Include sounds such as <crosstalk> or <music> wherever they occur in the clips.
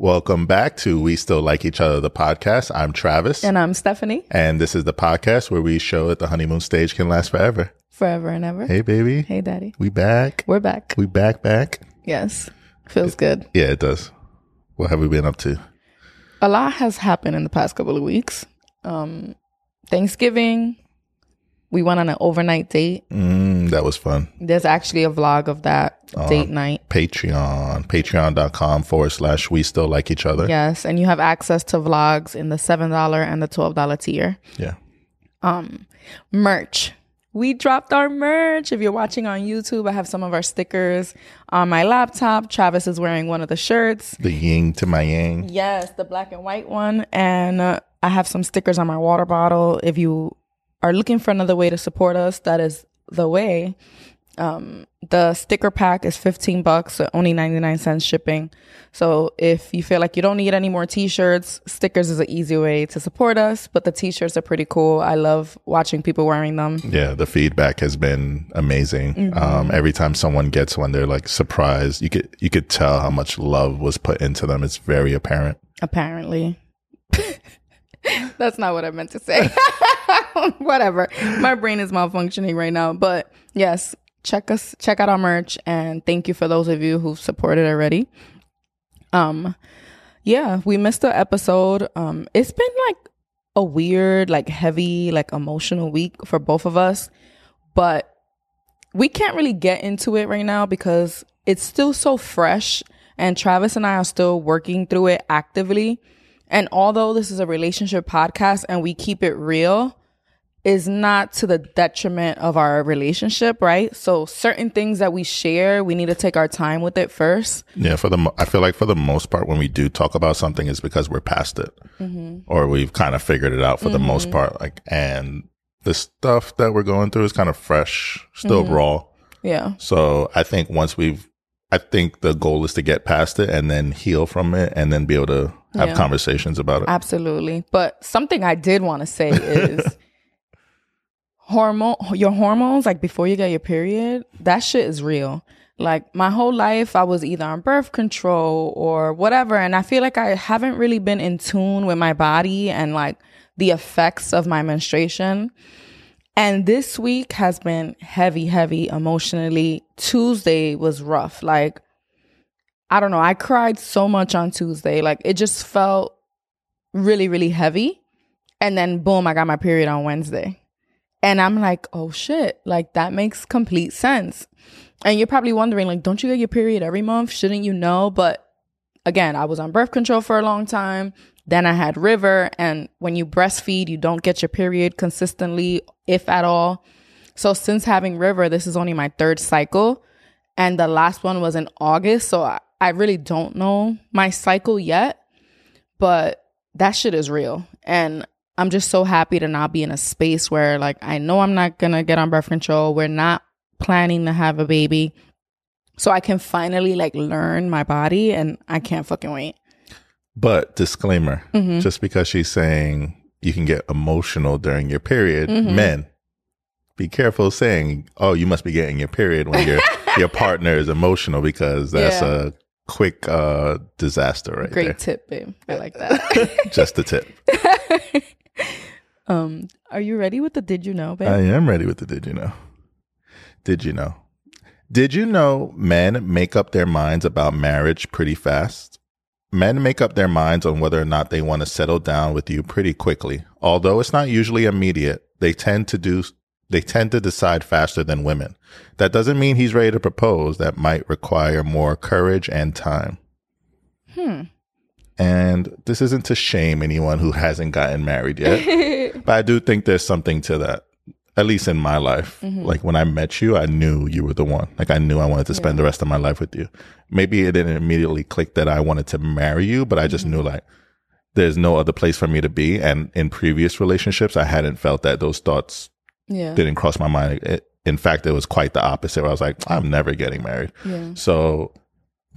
Welcome back to We Still Like Each Other, the podcast. I'm Travis. And I'm Stephanie. And this is the podcast where we show that the honeymoon stage can last forever. Forever and ever. Hey, baby. Hey, daddy. We back. We're back. We back, back. Yes. Feels good. Yeah, it does. What have we been up to? A lot has happened in the past couple of weeks. Um, Thanksgiving, we went on an overnight date. Mm, that was fun. There's actually a vlog of that date night. Patreon, patreon.com forward slash we still like each other. Yes. And you have access to vlogs in the $7 and the $12 tier. Yeah. Um, merch. We dropped our merch. If you're watching on YouTube, I have some of our stickers on my laptop. Travis is wearing one of the shirts. The yin to my yang. Yes, the black and white one. And uh, I have some stickers on my water bottle. If you are looking for another way to support us, that is the way. Um, the sticker pack is 15 bucks, so only 99 cents shipping. So if you feel like you don't need any more t-shirts, stickers is an easy way to support us, but the t-shirts are pretty cool. I love watching people wearing them. Yeah, the feedback has been amazing. Mm-hmm. Um, every time someone gets one, they're like surprised. You could you could tell how much love was put into them. It's very apparent. Apparently. <laughs> That's not what I meant to say. <laughs> <laughs> Whatever. My brain is malfunctioning right now. But yes, check us check out our merch and thank you for those of you who've supported already. Um yeah, we missed the episode. Um it's been like a weird, like heavy, like emotional week for both of us. But we can't really get into it right now because it's still so fresh and Travis and I are still working through it actively. And although this is a relationship podcast and we keep it real, is not to the detriment of our relationship, right? So certain things that we share, we need to take our time with it first. Yeah, for the I feel like for the most part, when we do talk about something, is because we're past it, mm-hmm. or we've kind of figured it out for the mm-hmm. most part. Like, and the stuff that we're going through is kind of fresh, still mm-hmm. raw. Yeah. So I think once we've, I think the goal is to get past it and then heal from it, and then be able to have Yeah. conversations about it. Absolutely. But something I did want to say is <laughs> hormone your hormones like before you get your period, that shit is real. Like my whole life I was either on birth control or whatever and I feel like I haven't really been in tune with my body and like the effects of my menstruation. And this week has been heavy, heavy emotionally. Tuesday was rough. Like I don't know, I cried so much on Tuesday. Like it just felt really, really heavy. And then boom, I got my period on Wednesday. And I'm like, oh shit, like that makes complete sense. And you're probably wondering, like, don't you get your period every month? Shouldn't you know? But again, I was on birth control for a long time. Then I had River. And when you breastfeed, you don't get your period consistently, if at all. So since having River, this is only my third cycle. And the last one was in August. So I, I really don't know my cycle yet. But that shit is real. And I'm just so happy to not be in a space where like I know I'm not gonna get on birth control. We're not planning to have a baby. So I can finally like learn my body and I can't fucking wait. But disclaimer, Mm-hmm. just because she's saying you can get emotional during your period, Mm-hmm. men, be careful saying, "Oh, you must be getting your period when your <laughs> your partner is emotional," because that's Yeah. a quick uh, disaster right Great there. tip, babe. I like that. <laughs> Just a tip. <laughs> um, are you ready with the did you know, babe? I am ready with the did you know. Did you know? Did you know men make up their minds about marriage pretty fast? Men make up their minds on whether or not they want to settle down with you pretty quickly. Although it's not usually immediate, they tend to do they tend to decide faster than women. That doesn't mean he's ready to propose. That might require more courage and time. hmm. And this isn't to shame anyone who hasn't gotten married yet. <laughs> But I do think there's something to that, at least in my life. Mm-hmm. Like when I met you, I knew you were the one. Like I knew I wanted to spend the rest of my life with you. Maybe it didn't immediately click that I wanted to marry you, but I just mm-hmm. knew like there's no other place for me to be. And in previous relationships, I hadn't felt that those thoughts Yeah. didn't cross my mind. It, in fact, it was quite the opposite. Where I was like, I'm never getting married. Yeah. So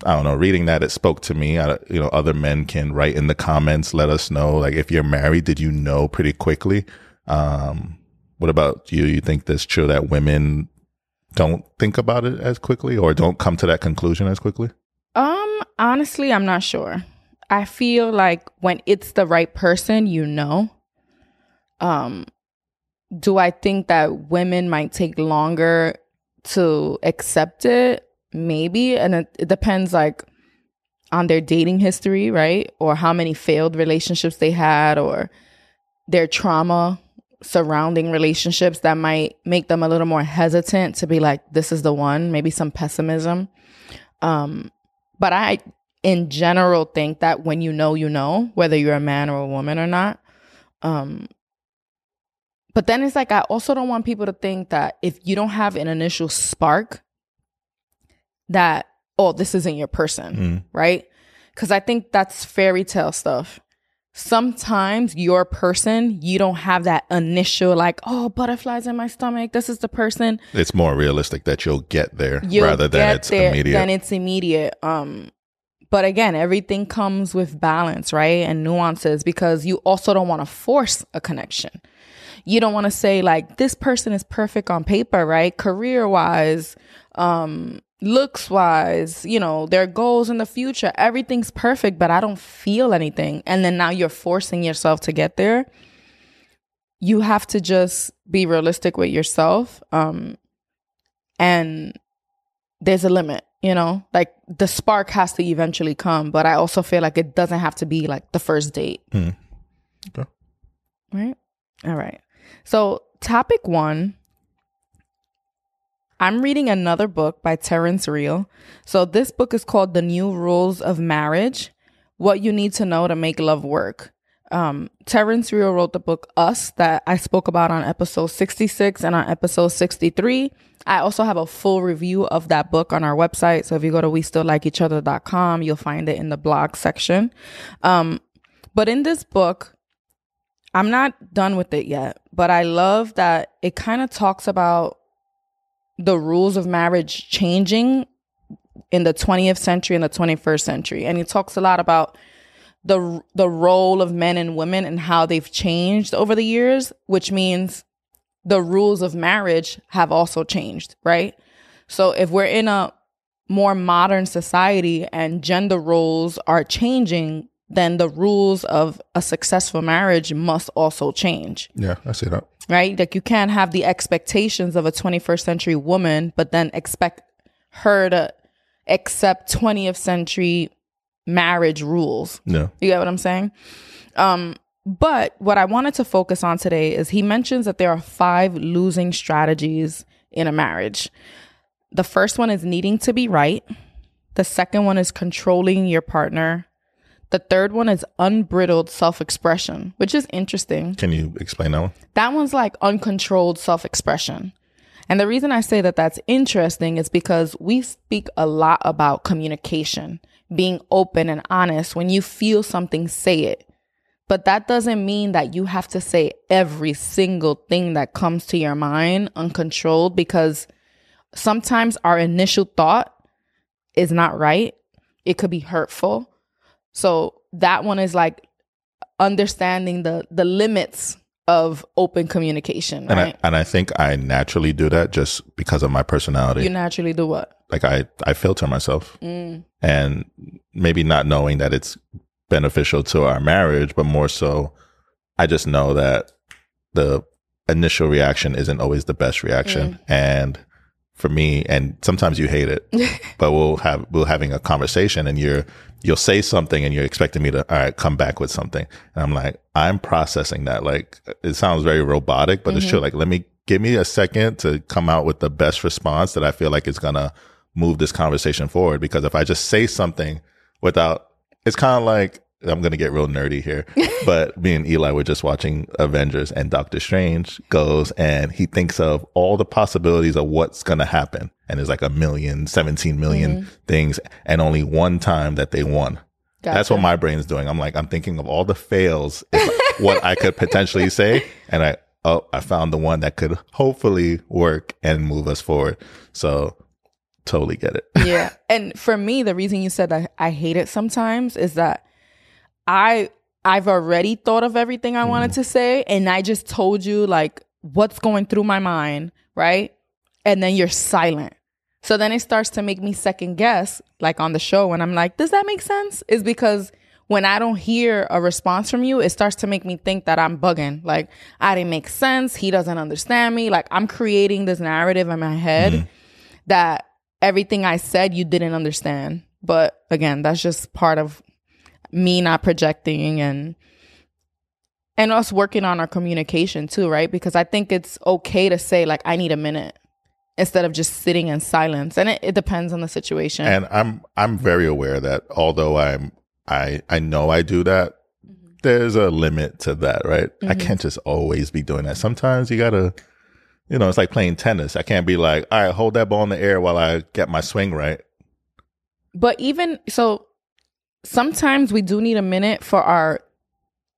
I don't know. Reading that, it spoke to me. I, you know, other men can write in the comments, let us know. Like, if you're married, did you know pretty quickly? Um, what about you? You think that's true that women don't think about it as quickly or don't come to that conclusion as quickly? Um, honestly, I'm not sure. I feel like when it's the right person, you know. Um, do I think that women might take longer to accept it? Maybe, and it, it depends like on their dating history, right? Or how many failed relationships they had, or their trauma surrounding relationships that might make them a little more hesitant to be like, this is the one, maybe some pessimism. Um, but I, in general, think that when you know, you know, whether you're a man or a woman or not. Um, but then it's like, I also don't want people to think that if you don't have an initial spark, that, oh, this isn't your person, Mm. right? Because I think that's fairy tale stuff sometimes your person, you don't have that initial like, oh, butterflies in my stomach. This is the person. It's more realistic that you'll get there You'll rather than it's there, immediate. Then it's immediate. Um, but again, everything comes with balance, right? And nuances because you also don't want to force a connection. You don't want to say like this person is perfect on paper, right? Career wise, um, looks wise, you know, their goals in the future, everything's perfect, but I don't feel anything. And then now you're forcing yourself to get there. You have to just be realistic with yourself. Um, and there's a limit, you know, like the spark has to eventually come, but I also feel like it doesn't have to be like the first date. Hmm. Okay. Right. All right. So, topic one I'm reading another book by Terrence Real. So, this book is called The New Rules of Marriage What You Need to Know to Make Love Work. Um, Terrence Real wrote the book Us that I spoke about on episode 66 and on episode 63. I also have a full review of that book on our website. So if you go to we still like each other.com, you'll find it in the blog section. Um, but in this book, I'm not done with it yet, but I love that it kind of talks about the rules of marriage changing in the 20th century and the 21st century. And he talks a lot about the the role of men and women and how they've changed over the years, which means the rules of marriage have also changed, right? So if we're in a more modern society and gender roles are changing, then the rules of a successful marriage must also change yeah, I see that. right? Like you can't have the expectations of a 21st century woman, but then expect her to accept 20th century marriage rules. Yeah. You get what I'm saying? Um, but what I wanted to focus on today is he mentions that there are five losing strategies in a marriage. The first one is needing to be right. The second one is controlling your partner. The third one is unbridled self expression, which is interesting Can you explain that one? that one's like uncontrolled self expression. And the reason I say that that's interesting is because we speak a lot about communication, being open and honest. When you feel something, say it. But that doesn't mean that you have to say every single thing that comes to your mind uncontrolled because sometimes our initial thought is not right. It could be hurtful. So that one is like understanding the the limits of open communication, And right? I and I think I naturally do that just because of my personality. you naturally do what? like I I filter myself, Mm. and maybe not knowing that it's beneficial to our marriage, but more so, I just know that the initial reaction isn't always the best reaction, and for me, and sometimes you hate it, <laughs> but we'll have we'll having a conversation, and you're you'll say something, and you're expecting me to all right come back with something, and I'm like I'm processing that. Like it sounds very robotic, but it's true. Mm-hmm. Like let me give me a second to come out with the best response that I feel like is gonna move this conversation forward. Because if I just say something without, it's kind of like I'm gonna get real nerdy here, <laughs> but me and Eli were just watching Avengers, and Doctor Strange goes and he thinks of all the possibilities of what's gonna happen, and there's like a million, 17 million mm-hmm. things, and only one time that they won. That's what Gotcha. my brain's doing. I'm like, I'm thinking of all the fails, <laughs> what I could potentially say, and I oh, I found the one that could hopefully work and move us forward. So totally get it. yeah. <laughs> And for me, the reason you said that I hate it sometimes is that I I've already thought of everything I wanted mm. to say and I just told you like what's going through my mind, right? And then you're silent. So then it starts to make me second guess, like on the show when I'm like, does that make sense? Is because when I don't hear a response from you, it starts to make me think that I'm bugging. Like I didn't make sense. He doesn't understand me. Like I'm creating this narrative in my head mm-hmm. that everything I said you didn't understand. But again, that's just part of me not projecting and and us working on our communication too, right? Because I think it's okay to say like I need a minute instead of just sitting in silence. And it, it depends on the situation. And I'm I'm very aware that although I'm I I know I do that, mm-hmm. there's a limit to that, right? I mm-hmm. can't just always be doing that. Sometimes you gotta, you know, it's like playing tennis. I can't be like, all right, hold that ball in the air while I get my swing right. But even so, sometimes we do need a minute for our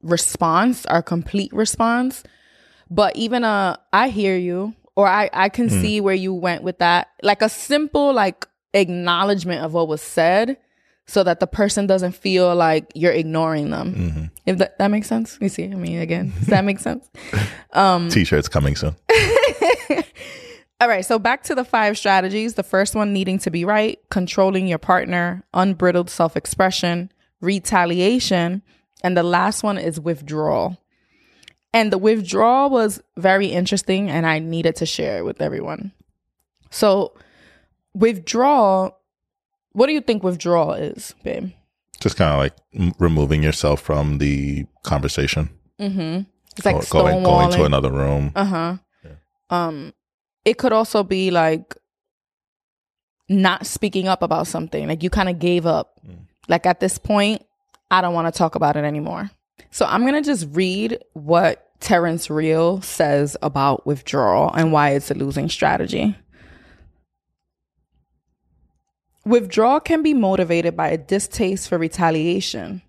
response, our complete response. But even a, I hear you, or I, I can hmm. see where you went with that. Like a simple, like acknowledgement of what was said so that the person doesn't feel like you're ignoring them. Mm-hmm. If that, that makes sense. You see, I mean, again, does that make sense? <laughs> Um T-shirts coming soon. <laughs> All right, so back to the five strategies. The first one needing to be right, controlling your partner, unbridled self expression, retaliation, and the last one is withdrawal. And the withdrawal was very interesting, and I needed to share it with everyone. So, withdrawal, what do you think withdrawal is, babe? Just kind of like m- removing yourself from the conversation, Mm-hmm. It's like Go- going going to another room. Uh huh. Um, it could also be like not speaking up about something. Like you kind of gave up. Mm. Like at this point, I don't want to talk about it anymore. So I'm gonna just read what Terrence Real says about withdrawal and why it's a losing strategy. Withdrawal can be motivated by a distaste for retaliation,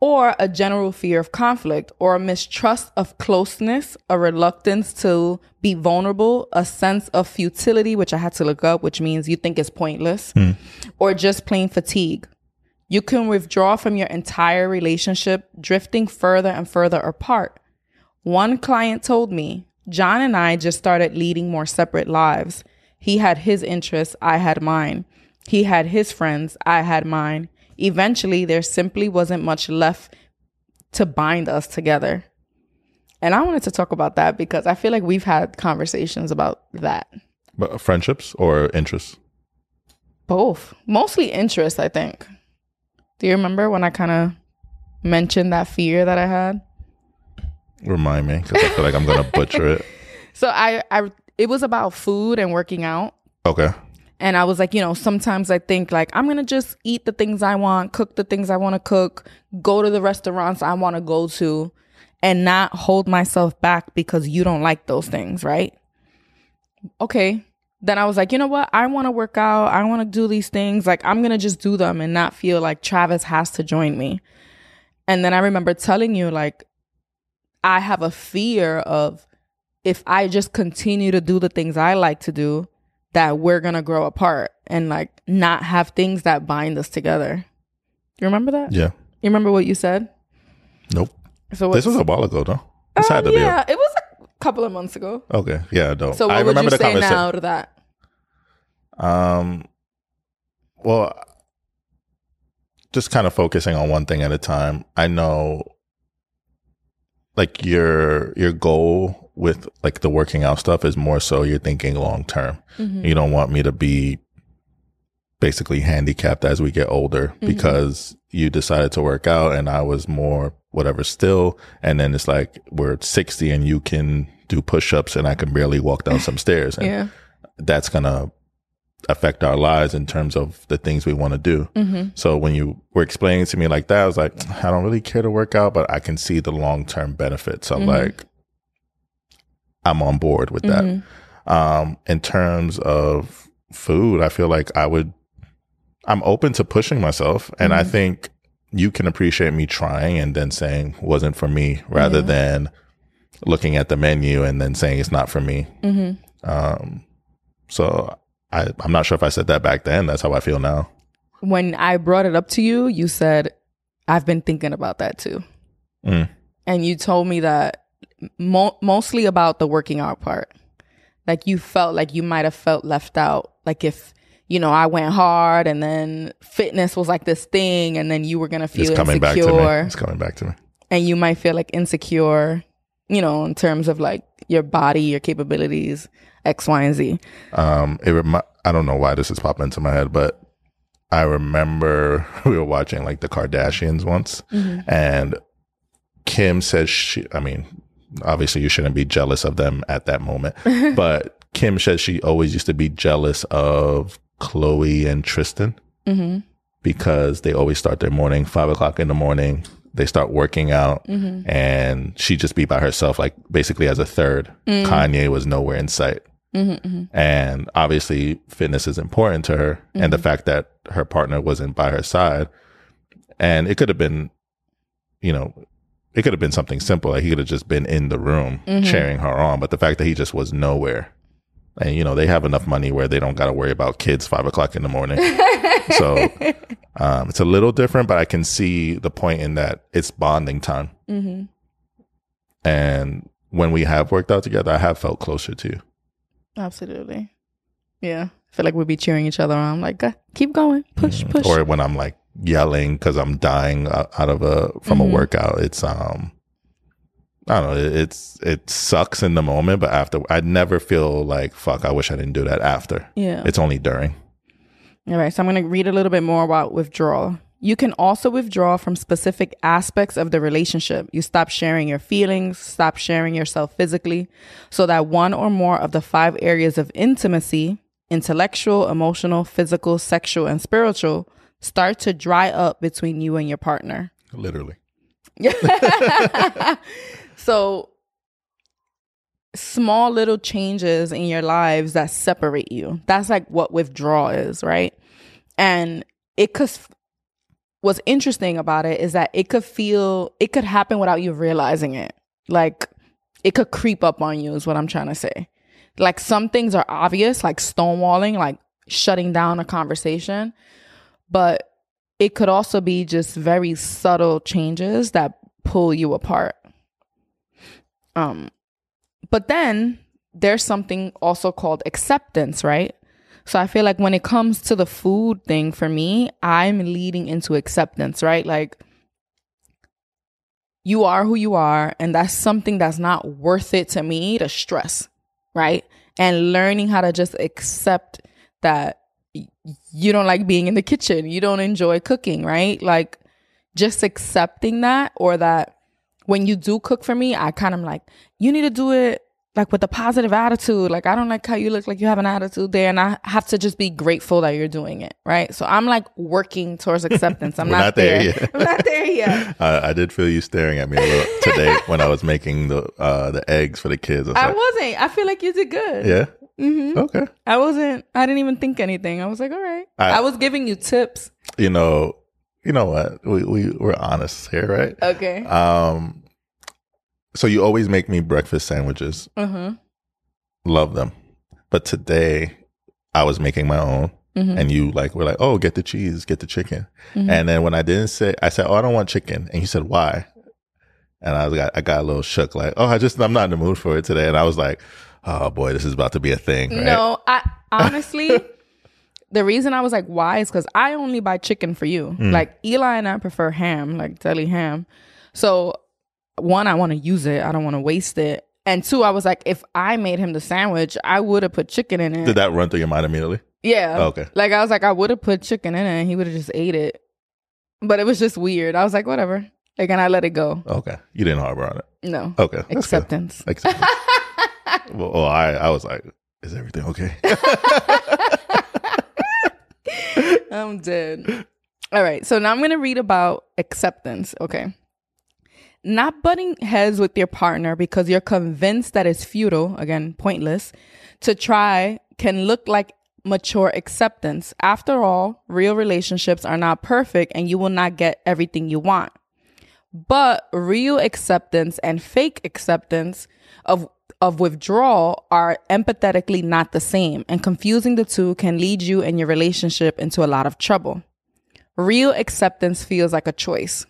or a general fear of conflict, or a mistrust of closeness, a reluctance to be vulnerable, a sense of futility, which I had to look up, which means you think it's pointless, hmm. or just plain fatigue. You can withdraw from your entire relationship, drifting further and further apart. One client told me, John and I just started leading more separate lives. He had his interests, I had mine. He had his friends, I had mine. Eventually, there simply wasn't much left to bind us together. And I wanted to talk about that because I feel like we've had conversations about that. But uh, friendships or interests? Both. Mostly interest, I think. Do you remember when I kind of mentioned that fear that I had? Remind me because I feel like I'm gonna butcher it. <laughs> So I, I it was about food and working out. Okay. And I was like, you know, sometimes I think like I'm gonna just eat the things I want, cook the things I want to cook, go to the restaurants I want to go to, and not hold myself back because you don't like those things, right? Okay. Then I was like, you know what? I want to work out. I want to do these things. Like I'm gonna just do them and not feel like Travis has to join me. And then I remember telling you like I have a fear of if I just continue to do the things I like to do, that we're gonna grow apart and like not have things that bind us together. You remember that? Yeah. You remember what you said? Nope. So This was a while ago though. This had to be. yeah, it was a couple of months ago. Okay. Yeah. No. So what I would remember you the say now to that? Um, well, just kind of focusing on one thing at a time. I know, like your your goal with like the working out stuff is more so you're thinking long term. Mm-hmm. You don't want me to be basically handicapped as we get older mm-hmm. because you decided to work out and I was more whatever still and then it's like we're 60 and you can do push-ups and I can barely walk down some stairs and Yeah. that's gonna affect our lives in terms of the things we want to do. Mm-hmm. So when you were explaining to me like that, I was like, I don't really care to work out, but I can see the long term benefits. So Mm-hmm. like, I'm on board with that. Um, in terms of food, I feel like I would, I'm open to pushing myself, and Mm-hmm. I think you can appreciate me trying and then saying wasn't for me, rather Yeah. than looking at the menu and then saying it's not for me. Mm-hmm. Um, so I, I'm not sure if I said that back then. That's how I feel now. When I brought it up to you, you said, I've been thinking about that too. Mm. And you told me that mo- mostly about the working out part. Like you felt like you might have felt left out. Like if you know, I went hard and then fitness was like this thing and then you were going to feel It's coming back to me. insecure It's coming back to me. and you might feel like insecure, you know, in terms of like your body, your capabilities, X, Y, and Z. Um, it remi- I don't know why this is popping into my head, but I remember <laughs> we were watching like the Kardashians once, and Kim says she. I mean, obviously you shouldn't be jealous of them at that moment, <laughs> but Kim says she always used to be jealous of Khloé and Tristan Mm-hmm. because they always start their morning five o'clock in the morning. They start working out, Mm-hmm. and she just be by herself, like basically as a third. Mm. Kanye was nowhere in sight. Mm-hmm. And obviously, fitness is important to her, and Mm-hmm. the fact that her partner wasn't by her side, and it could have been, you know, it could have been something simple. Like he could have just been in the room Mm-hmm. cheering her on, but the fact that he just was nowhere, and you know, they have enough money where they don't got to worry about kids five o'clock in the morning. <laughs> so um, it's a little different, but I can see the point in that it's bonding time, Mm-hmm. and when we have worked out together, I have felt closer to you. Absolutely. Yeah. I feel like we'd be cheering each other on, like, keep going, push, push. Mm-hmm. or when I'm like yelling because I'm dying out of a from Mhm. a workout. It's um, I don't know. It's it sucks in the moment, but after I never feel like fuck. I wish I didn't do that after. yeah. It's only during. All right, so I'm going to read a little bit more about withdrawal. You can also withdraw from specific aspects of the relationship. You stop sharing your feelings, stop sharing yourself physically, so that one or more of the five areas of intimacy intellectual, emotional, physical, sexual, and spiritual start to dry up between you and your partner. Literally. <laughs> so small little changes in your lives that separate you that's like what withdrawal is right and it could what's interesting about it is that it could feel it could happen without you realizing it. Like it could creep up on you is what i'm trying to say. Like some things are obvious like stonewalling like shutting down a conversation but it could also be just very subtle changes that pull you apart. Um but then there's something also called acceptance right so i feel like when it comes to the food thing for me i'm leading into acceptance right? Like you are who you are and that's something that's not worth it to me to stress right? And learning how to just accept that you don't like being in the kitchen you don't enjoy cooking right? Like just accepting that or that when you do cook for me i kind of like you need to do it like with a positive attitude like i don't like how you look like you have an attitude there and i have to just be grateful that you're doing it right so i'm like working towards <laughs> acceptance i'm not, not there yet. <laughs> i'm not there yet <laughs> Uh, I did feel you staring at me a little today when I was making the uh, the eggs for the kids. I was i like, wasn't i feel like you did good yeah. hmm Okay. i wasn't i didn't even think anything i was like all right I- I was giving you tips You know. You know what? We we we're honest here, right? okay Um. So you always make me breakfast sandwiches. uh-huh love them. But today I was making my own Mhm. and you like were like, Oh, get the cheese, get the chicken. Mhm. And then when I didn't say I said, Oh, I don't want chicken and you said, Why? And I was got I got a little shook, like, Oh, I just I'm not in the mood for it today. And I was like, Oh boy, this is about to be a thing. Right? No, I <laughs> honestly, the reason I was like, why is because I only buy chicken for you. Mm. Like Eli and I prefer ham, like deli ham. So one, I want to use it. I don't want to waste it. And two, I was like, if I made him the sandwich, I would have put chicken in it. Did that run through your mind immediately? yeah. Oh, okay. Like I was like, I would have put chicken in it and he would have just ate it. But it was just weird. I was like, whatever. Like, and I let it go. Okay. You didn't harbor on it. No. Okay. That's good. Acceptance. Acceptance. <laughs> well, well, I I was like, is everything okay? <laughs> I'm dead. All right. So now I'm going to read about acceptance. Okay. Not butting heads with your partner because you're convinced that it's futile, again, pointless, to try can look like mature acceptance. After all, real relationships are not perfect and you will not get everything you want. But real acceptance and fake acceptance of of withdrawal are empathetically not the same, and confusing the two can lead you and your relationship into a lot of trouble. Real acceptance feels like a choice.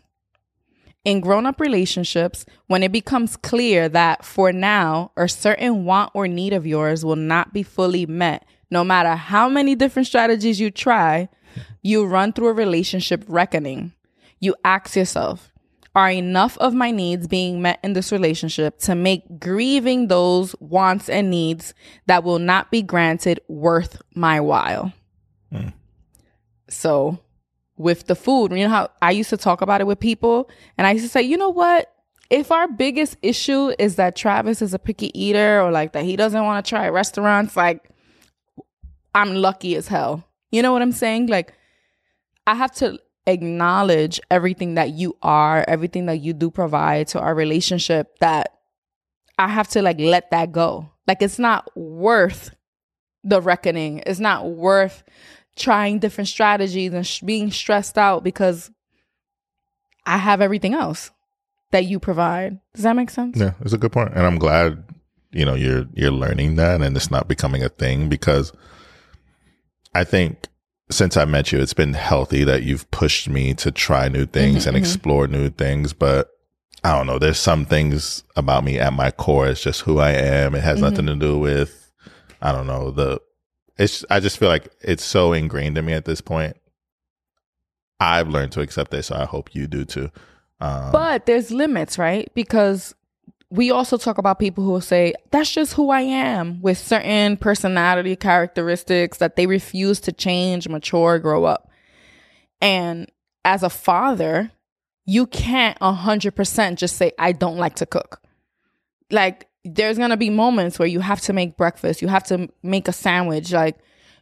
In grown up relationships, when it becomes clear that for now, a certain want or need of yours will not be fully met No matter how many different strategies you try, you run through a relationship reckoning. You ask yourself, are enough of my needs being met in this relationship to make grieving those wants and needs that will not be granted worth my while? Hmm. So, with the food, you know how I used to talk about it with people, and I used to say, you know what? If our biggest issue is that Travis is a picky eater or like that he doesn't want to try restaurants, like I'm lucky as hell. You know what I'm saying? Like, I have to acknowledge everything that you are, everything that you do provide to our relationship that I have to like let that go. Like it's not worth the reckoning. It's not worth trying different strategies and sh- being stressed out because I have everything else that you provide. Does that make sense? Yeah, it's a good point, and I'm glad you know you're you're learning that, and it's not becoming a thing because I think since I met you, it's been healthy that you've pushed me to try new things Mm-hmm, and explore new things. But I don't know, there's some things about me at my core. It's just who I am. It has Mm-hmm. nothing to do with, I don't know, the, it's, I just feel like it's so ingrained in me at this point. I've learned to accept it. So I hope you do too. Um, But there's limits, right? Because we also talk about people who will say, that's just who I am with certain personality characteristics that they refuse to change, mature, grow up. And as a father, you can't 100% just say, I don't like to cook. Like, there's gonna be moments where you have to make breakfast, you have to make a sandwich. Like,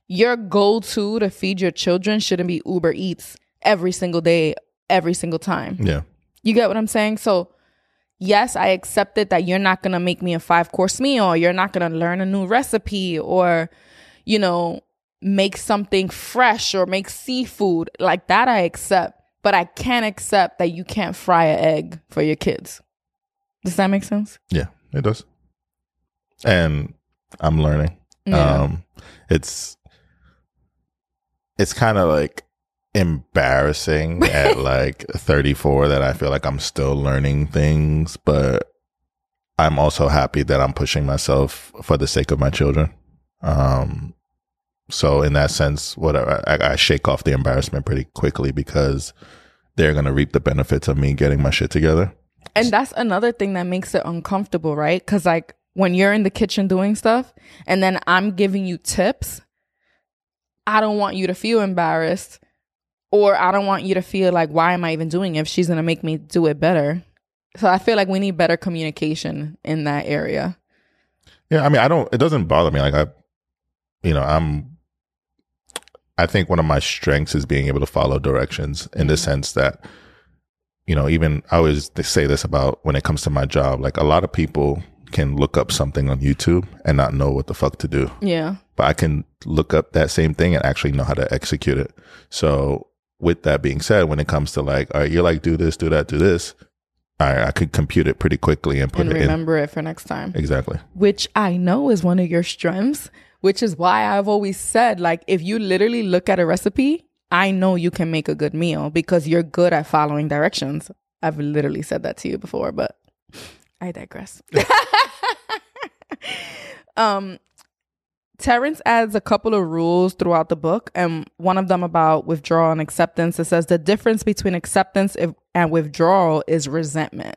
your go to to feed your children shouldn't be Uber Eats every single day, every single time. yeah. You get what I'm saying? So, yes, I accepted that you're not going to make me a five course meal. You're not going to learn a new recipe or, you know, make something fresh or make seafood. Like that, I accept. But I can't accept that you can't fry an egg for your kids. Does that make sense? Yeah, it does. And I'm learning. Yeah. Um it's it's kind of like embarrassing <laughs> at like 34 that I feel like I'm still learning things, but I'm also happy that I'm pushing myself for the sake of my children. Um so in that sense, whatever I, I shake off the embarrassment pretty quickly because they're gonna reap the benefits of me getting my shit together. And that's another thing that makes it uncomfortable, right? Because, like, when you're in the kitchen doing stuff and then I'm giving you tips, I don't want you to feel embarrassed or I don't want you to feel like, why am I even doing it if she's going to make me do it better? So I feel like we need better communication in that area. Yeah, I mean, I don't. It doesn't bother me. Like I, you know, I'm. I think one of my strengths is being able to follow directions in the mm-hmm. sense that, you know, even I always say this about when it comes to my job. Like a lot of people can look up something on YouTube and not know what the fuck to do, Yeah. but I can look up that same thing and actually know how to execute it. So with that being said, when it comes to like, all right, you're like, do this, do that, do this. All right, I could compute it pretty quickly and put And it remember it for next time. Exactly. which I know is one of your strengths, which is why I've always said, like, if you literally look at a recipe, I know you can make a good meal because you're good at following directions. I've literally said that to you before, but I digress. <laughs> um, Terrence adds a couple of rules throughout the book, and one of them about withdrawal and acceptance. It says the difference between acceptance and withdrawal is resentment.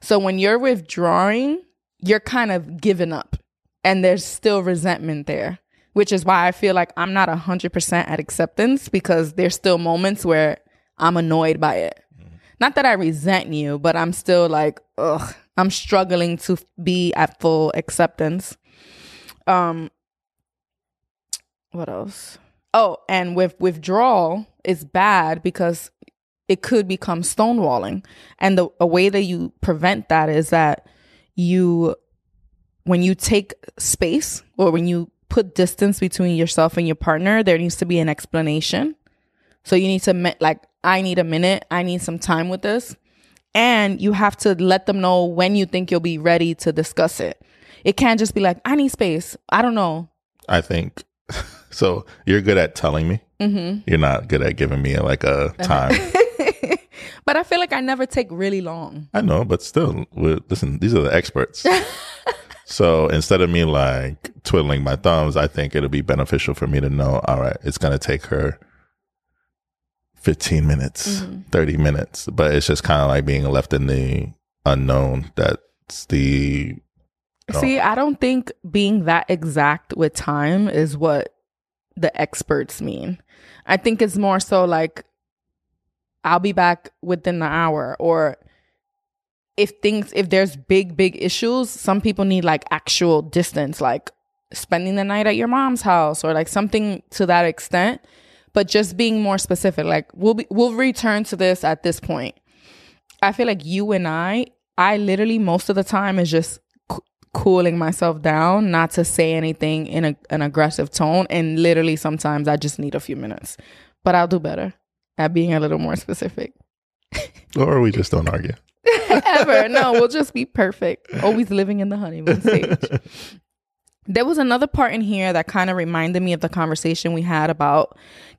So when you're withdrawing, you're kind of giving up, and there's still resentment there, which is why I feel like I'm not 100% at acceptance because there's still moments where I'm annoyed by it. Not that I resent you, but I'm still like, ugh, I'm struggling to be at full acceptance. Um, what else? Oh, and with withdrawal is bad because it could become stonewalling. And the a way that you prevent that is that you when you take space or when you put distance between yourself and your partner, there needs to be an explanation. So you need to like I need a minute, I need some time with this. And you have to let them know when you think you'll be ready to discuss it. It can't just be like, I need space. I don't know. I think <laughs> so. You're good at telling me. Mm-hmm. You're not good at giving me like a <laughs> time. but I feel like I never take really long. I know, but still, listen. These are the experts. <laughs> So instead of me like twiddling my thumbs, I think it'll be beneficial for me to know, all right, it's going to take her 15 minutes, Mm-hmm. 30 minutes, but it's just kind of like being left in the unknown. That's the, Oh. See, I don't think being that exact with time is what the experts mean. I think it's more so like I'll be back within the hour or if things if there's big big issues, some people need like actual distance like spending the night at your mom's house or like something to that extent, but just being more specific like we'll be, we'll return to this at this point. I feel like you and I I literally most of the time is just c- cooling myself down not to say anything in a, an aggressive tone and literally sometimes i just need a few minutes but i'll do better at being a little more specific <laughs> or we just don't argue. <laughs> ever no we'll just be perfect always living in the honeymoon stage <laughs> there was another part in here that kind of reminded me of the conversation we had about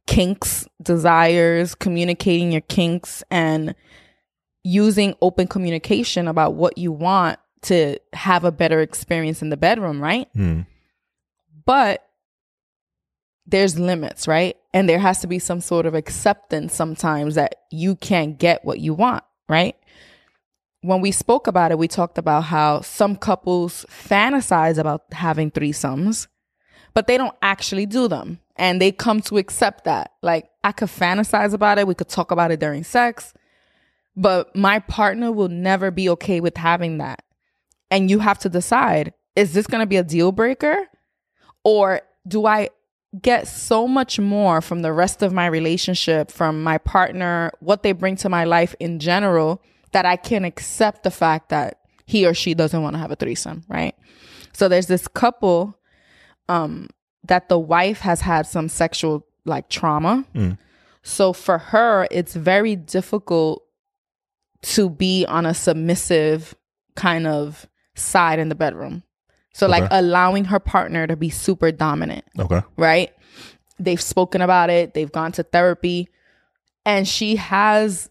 kinks desires communicating your kinks and using open communication about what you want to have a better experience in the bedroom right Hmm. but there's limits, right? And there has to be some sort of acceptance sometimes that you can't get what you want, right? When we spoke about it, we talked about how some couples fantasize about having threesomes, but they don't actually do them. And they come to accept that. Like, I could fantasize about it, we could talk about it during sex, but my partner will never be okay with having that. And you have to decide is this going to be a deal breaker? Or do I get so much more from the rest of my relationship, from my partner, what they bring to my life in general, that I can accept the fact that he or she doesn't want to have a threesome, right? So there's this couple um that the wife has had some sexual like trauma. Mm. So for her, it's very difficult to be on a submissive kind of side in the bedroom. So like allowing her partner to be super dominant Okay. right? They've spoken about it, they've gone to therapy, and she has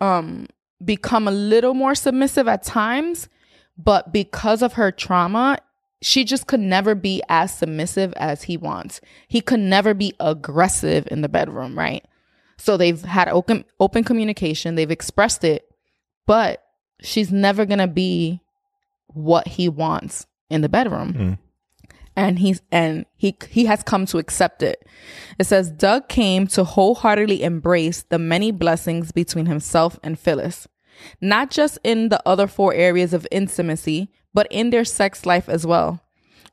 um become a little more submissive at times, but because of her trauma, she just could never be as submissive as he wants. He could never be aggressive in the bedroom, right? So they've had open open communication, they've expressed it, but she's never going to be what he wants in the bedroom Mm. And he's and he he has come to accept it. It says Doug came to wholeheartedly embrace the many blessings between himself and Phyllis, not just in the other four areas of intimacy, but in their sex life as well.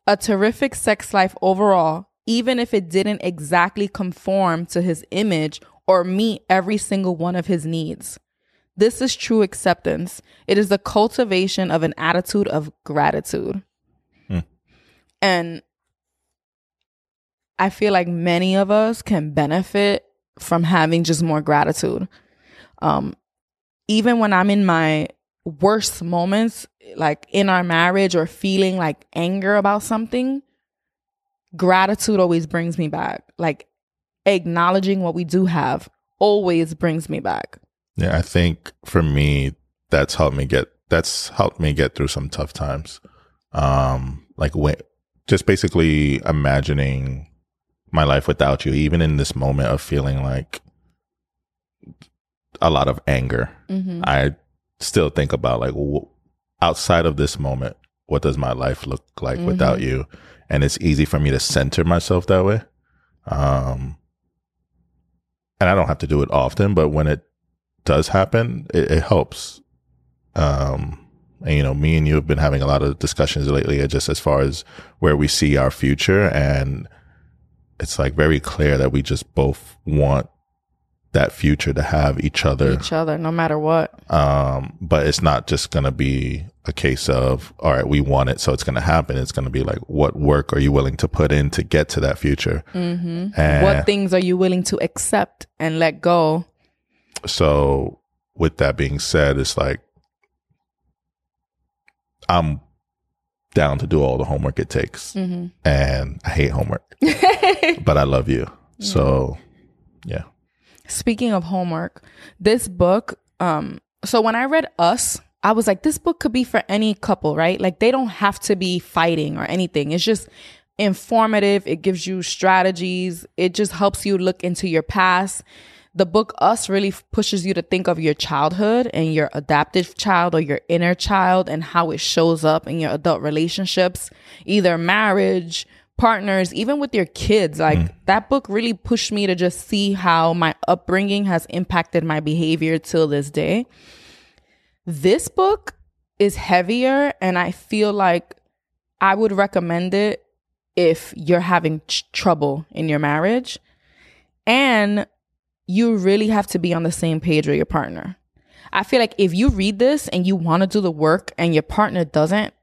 A terrific sex life overall, even if it didn't exactly conform to his image or meet every single one of his needs. This is true acceptance. It is the cultivation of an attitude of gratitude. And I feel like many of us can benefit from having just more gratitude. Um, even when I'm in my worst moments, like in our marriage or feeling like anger about something, gratitude always brings me back. Like acknowledging what we do have always brings me back. Yeah, I think for me, that's helped me get that's helped me get through some tough times. Um, like when just basically imagining my life without you, even in this moment of feeling like a lot of anger. Mm-hmm. I still think about like w- outside of this moment, what does my life look like without you? And it's easy for me to center myself that way. Um, and I don't have to do it often, but when it does happen, it, it helps. Um, you know, me and you have been having a lot of discussions lately, uh, just as far as where we see our future, and it's like very clear that we just both want that future to have each other Each other, no matter what. um, but it's not just going to be a case of, all right, we want it, so it's going to happen. It's going to be like, what work are you willing to put in to get to that future? Mm-hmm. And What things are you willing to accept and let go? so, with that being said, it's like, I'm down to do all the homework it takes. Mm-hmm. And I hate homework, <laughs> but I love you. So, yeah. Speaking of homework, this book, um, so when I read Us, I was like, this book could be for any couple, right? Like they don't have to be fighting or anything. It's just informative. It gives you strategies. It just helps you look into your past. The book Us really pushes you to think of your childhood and your adaptive child or your inner child and how it shows up in your adult relationships, either marriage, partners, even with your kids. Like mm. that book really pushed me to just see how my upbringing has impacted my behavior till this day. This book is heavier and I feel like I would recommend it if you're having ch- trouble in your marriage and you really have to be on the same page with your partner. I feel like if you read this and you want to do the work and your partner doesn't,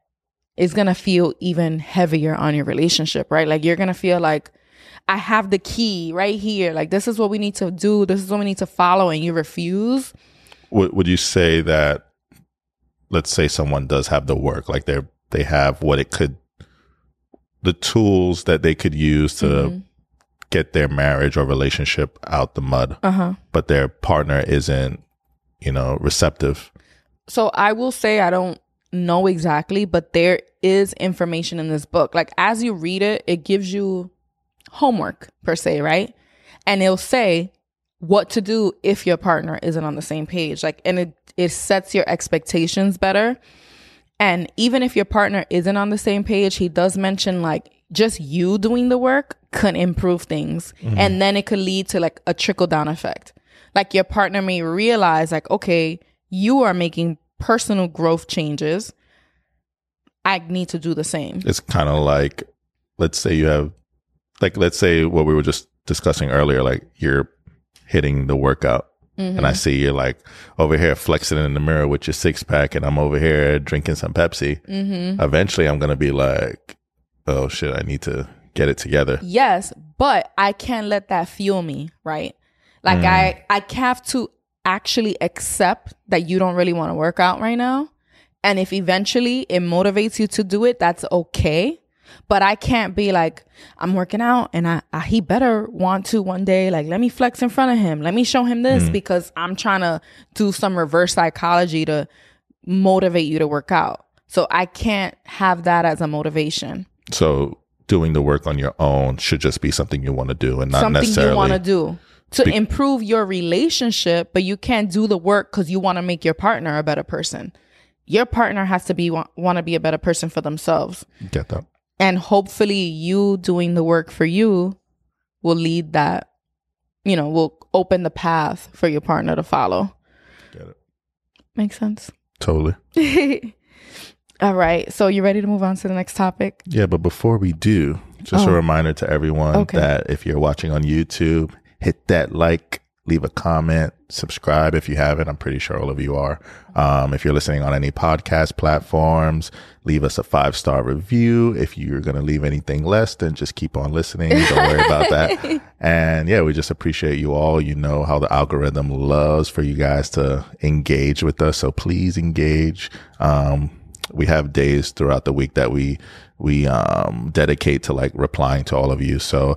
it's going to feel even heavier on your relationship, right? Like you're going to feel like I have the key right here. Like this is what we need to do. This is what we need to follow and you refuse. Would would you say that let's say someone does have the work, like they're they have what it could the tools that they could use to Mm-hmm. Get their marriage or relationship out the mud, Uh-huh. but their partner isn't, you know, receptive. So I will say I don't know exactly, but there is information in this book. Like as you read it, it gives you homework per se, right? And it'll say what to do if your partner isn't on the same page. Like and it it sets your expectations better. And even if your partner isn't on the same page, he does mention like just you doing the work could improve things. Mm-hmm. And then it could lead to like a trickle down effect. Like your partner may realize, like, okay, you are making personal growth changes. I need to do the same. It's kind of like let's say you have like let's say what we were just discussing earlier like you're hitting the workout and I mm-hmm. see you're like over here flexing in the mirror with your six pack, and I'm over here drinking some Pepsi. Mm-hmm. Eventually, I'm gonna be like, "Oh shit, I need to get it together." Yes, but I can't let that fuel me, right? Like I mm. I have to actually accept that you don't really want to work out right now. And if eventually it motivates you to do it, that's okay. But I can't be like, I'm working out and I, I he better want to one day. Like, let me flex in front of him. Let me show him this mm. because I'm trying to do some reverse psychology to motivate you to work out. So I can't have that as a motivation. So, doing the work on your own should just be something you want to do, and not something necessarily. you want to do to Be- improve your relationship, but you can't do the work because you want to make your partner a better person. Your partner has to be want to be a better person for themselves, get that. and hopefully, you doing the work for you will lead that. You know, will open the path for your partner to follow. Get it. Makes sense. Totally. <laughs> All right. So you ready to move on to the next topic? Yeah, but before we do, just a Oh. reminder to everyone Okay. that if you're watching on YouTube, hit that like, leave a comment, subscribe if you haven't. I'm pretty sure all of you are. Um, if you're listening on any podcast platforms, leave us a five star review. If you're going to leave anything less, then just keep on listening. Don't worry about that. <laughs> And yeah, we just appreciate you all. You know how the algorithm loves for you guys to engage with us. So please engage. Um, we have days throughout the week that we we um dedicate to like replying to all of you so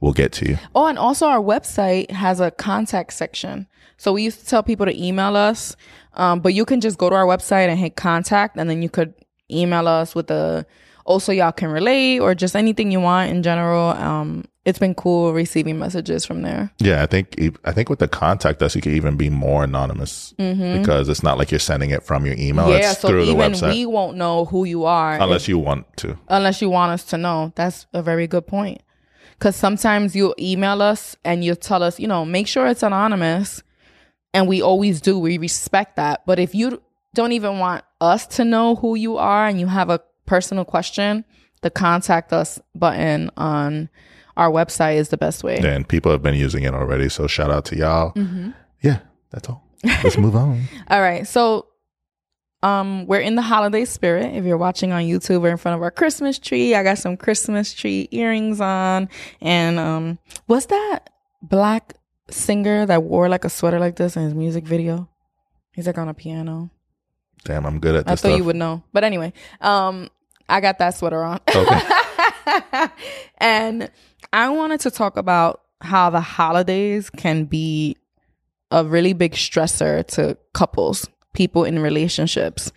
we'll get to you Oh, and also our website has a contact section. So we used to tell people to email us, um, but you can just go to our website and hit contact, and then you could email us with the also y'all can relate or just anything you want in general. Um, it's been cool receiving messages from there. yeah i think I think with the contact us you can even be more anonymous because it's not like you're sending it from your email Mm-hmm. yeah, it's so through the even website we won't know who you are unless you want to unless you want us to know. That's a very good point. Because sometimes you email us and you tell us, you know, make sure it's anonymous. And we always do. We respect that. But if you don't even want us to know who you are and you have a personal question, the contact us button on our website is the best way. and people have been using it already so shout out to y'all Mm-hmm. yeah that's all let's move on <laughs> All right. So um we're in the holiday spirit. If you're watching on YouTube, we're in front of our Christmas tree. I got some Christmas tree earrings on. And um was that black singer that wore like a sweater like this in his music video? He's like on a piano. damn i'm good at this. I thought stuff you would know. But anyway, um I got that sweater on. Okay. <laughs> and I wanted to talk about how the holidays can be a really big stressor to couples people in relationships.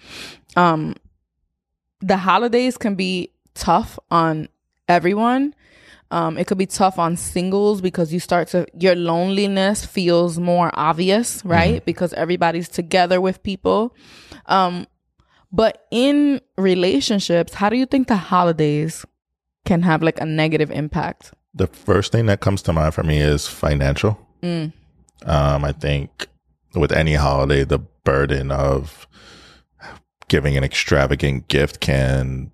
Um, the holidays can be tough on everyone. Um, it could be tough on singles because you start to your loneliness feels more obvious, right? Because everybody's together with people. Um, but in relationships, how do you think the holidays can have like a negative impact? The first thing that comes to mind for me is financial. Mm. Um, I think with any holiday, the burden of giving an extravagant gift can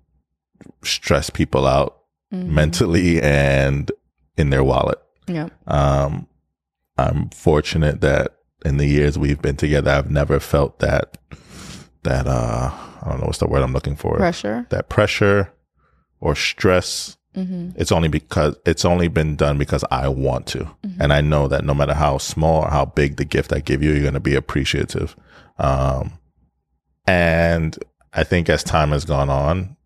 stress people out Mm-hmm. mentally and in their wallet. Yeah. Um, I'm fortunate that in the years we've been together, I've never felt that that uh, I don't know what's the word I'm looking for. Pressure. That pressure or stress. Mm-hmm. It's only because it's only been done because I want to, and I know that no matter how small or how big the gift I give you, you're going to be appreciative. Um, and I think as time has gone on,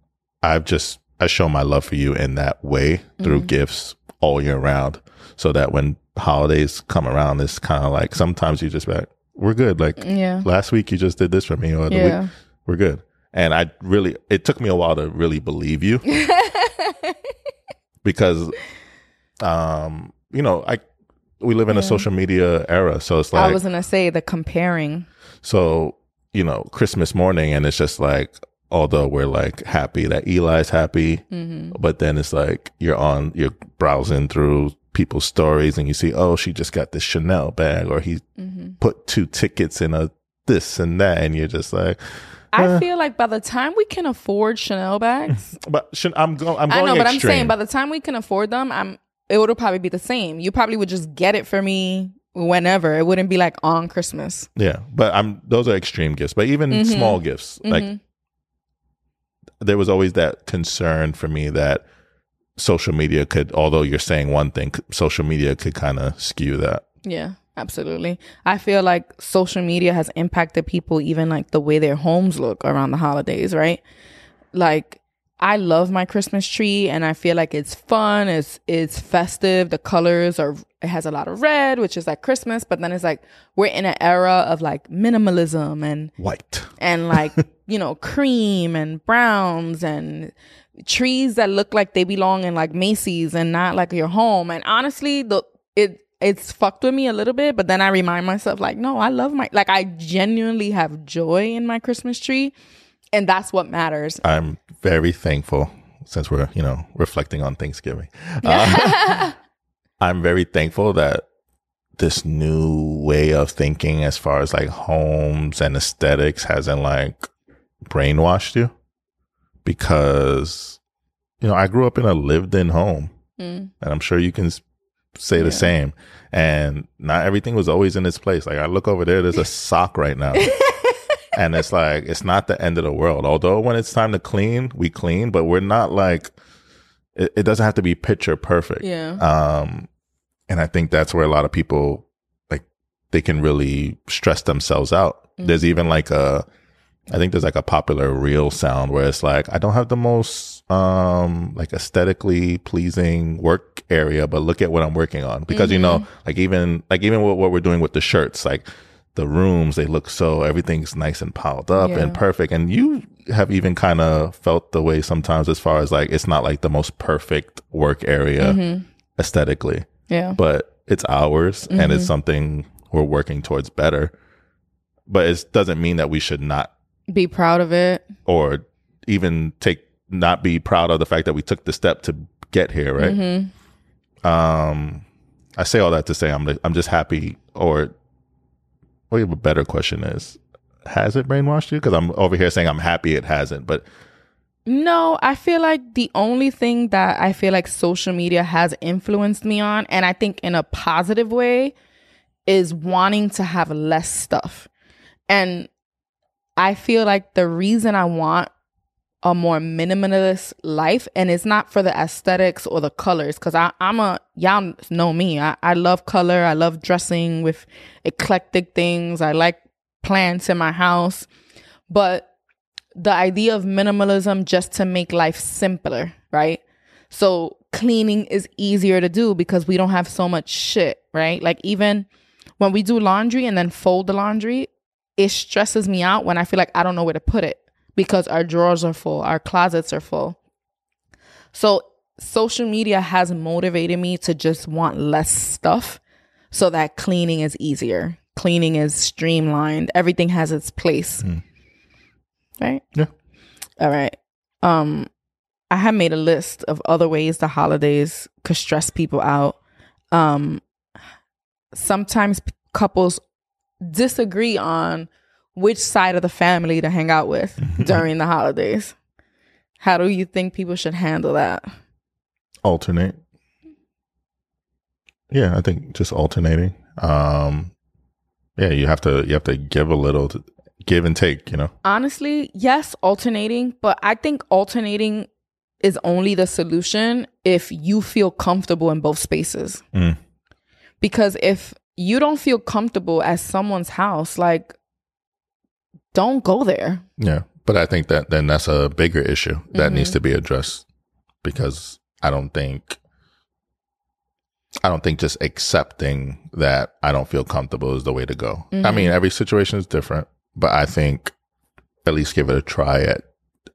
I've just I show my love for you in that way through gifts all year round, so that when holidays come around, it's kind of like sometimes you just be like, we're good. Like Yeah. last week you just did this for me, or the Yeah. week we're good. And I really, it took me a while to really believe you <laughs> because, um, you know, I we live in a social media era, so it's like I was gonna say the comparing. so, you know, Christmas morning, and it's just like, although we're like happy that Eli's happy, Mm-hmm. but then it's like you're on, you're browsing through people's stories and you see, oh, she just got this Chanel bag, or he Mm-hmm. put two tickets in a this and that, and you're just like, I feel like by the time we can afford Chanel bags, <laughs> but I'm going, I'm I know, but I'm saying by the time we can afford them, I'm it would probably be the same. You probably would just get it for me whenever. It wouldn't be like on Christmas. yeah, but I'm those are extreme gifts, but even Mm-hmm. small gifts, like there was always that concern for me that social media could, although you're saying one thing, social media could kind of skew that. Yeah, absolutely. I feel like social media has impacted people even like the way their homes look around the holidays, right? Like I love my Christmas tree and I feel like it's fun, it's it's festive, the colors are it has a lot of red, which is like Christmas, but then it's like we're in an era of like minimalism and White. and like <laughs> you know cream and browns and trees that look like they belong in like Macy's and not like your home. And honestly, the it it's fucked with me a little bit, but then I remind myself like, no, I love my like I genuinely have joy in my Christmas tree, and that's what matters. I'm very thankful since we're, you know, reflecting on Thanksgiving. Uh, <laughs> I'm very thankful that this new way of thinking as far as like homes and aesthetics hasn't like brainwashed you because you know, I grew up in a lived in home Mm. and I'm sure you can say the Yeah. same. And not everything was always in its place. Like I look over there, there's a <laughs> sock right now. <laughs> and it's like it's not the end of the world. Although when it's time to clean, we clean, but we're not like it, it doesn't have to be picture perfect. Yeah. Um, and I think that's where a lot of people like they can really stress themselves out. There's even like a, I think there's like a popular reel sound where it's like I don't have the most um like aesthetically pleasing work area, but look at what I'm working on because you know mm-hmm. like even like even what, what we're doing with the shirts like. The rooms, they look so everything's nice and piled up Yeah. and perfect. And you have even kind of felt the way sometimes as far as like it's not like the most perfect work area mm-hmm. aesthetically, Yeah. but it's ours and it's mm-hmm. something we're working towards better. But it doesn't mean that we should not Be proud of it. or even take not be proud of the fact that we took the step to get here, right? Um, I say all that to say I'm I'm just happy. Or, or a better question is, has it brainwashed you? Because I'm over here saying I'm happy it hasn't, but No, I feel like the only thing that I feel like social media has influenced me on, and I think in a positive way, is wanting to have less stuff. And I feel like the reason I want a more minimalist life, and it's not for the aesthetics or the colors, because I'm a, y'all know me, I, I love color, I love dressing with eclectic things, I like plants in my house. But the idea of minimalism just to make life simpler, right? So cleaning is easier to do because we don't have so much shit, right? Like even when we do laundry and then fold the laundry, it stresses me out when I feel like I don't know where to put it because our drawers are full, our closets are full. So social media has motivated me to just want less stuff so that cleaning is easier. Cleaning is streamlined. Everything has its place. Mhm. Right? Yeah. All right. Um I have made a list of other ways the holidays could stress people out. Um sometimes couples disagree on which side of the family to hang out with <laughs> during the holidays. How do you think people should handle that? alternate. Yeah, I think just alternating. Um, yeah, you have to you have to give a little, to, give and take. You know. Honestly, yes, alternating, but I think alternating is only the solution if you feel comfortable in both spaces. Mm. Because if you don't feel comfortable at someone's house, like, don't go there. Yeah, but I think that then that's a bigger issue that needs Mhm. to be addressed because I don't think I don't think just accepting that I don't feel comfortable is the way to go. I Mhm. mean, every situation is different, but I think at least give it a try at